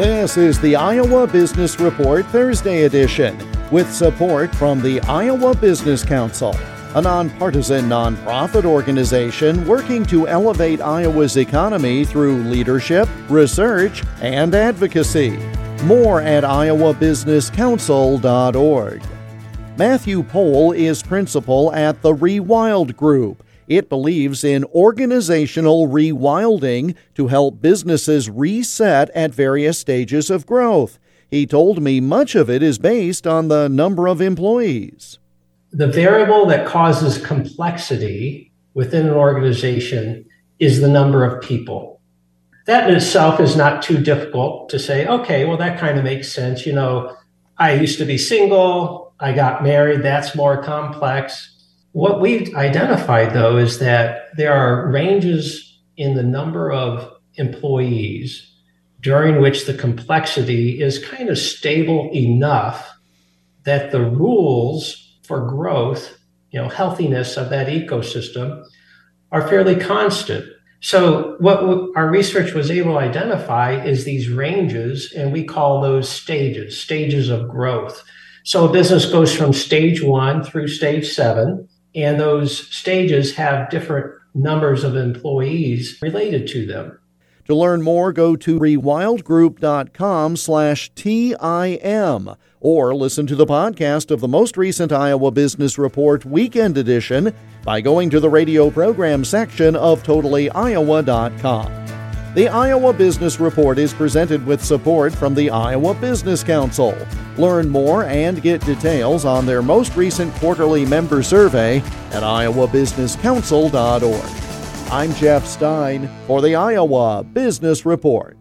This is the Iowa Business Report Thursday edition with support from the Iowa Business Council, a nonpartisan nonprofit organization working to elevate Iowa's economy through leadership, research, and advocacy. More at iowabusinesscouncil.org. Matthew Pohl is principal at the Rewild Group. It believes in organizational rewilding to help businesses reset at various stages of growth. He told me much of it is based on the number of employees. The variable that causes complexity within an organization is the number of people. That in itself is not too difficult to say, okay, well, that kind of makes sense. You know, I used to be single, I got married. That's more complex. What we've identified, though, is that there are ranges in the number of employees during which the complexity is kind of stable enough that the rules for growth, you know, healthiness of that ecosystem are fairly constant. So, what our research was able to identify is these ranges, and we call those stages, stages of growth. So a business goes from stage one through stage seven, and those stages have different numbers of employees related to them. To learn more, go to rewildgroup.com slash TIM or listen to the podcast of the most recent Iowa Business Report Weekend Edition by going to the radio program section of totallyiowa.com. The Iowa Business Report is presented with support from the Iowa Business Council. Learn more and get details on their most recent quarterly member survey at iowabusinesscouncil.org. I'm Jeff Stein for the Iowa Business Report.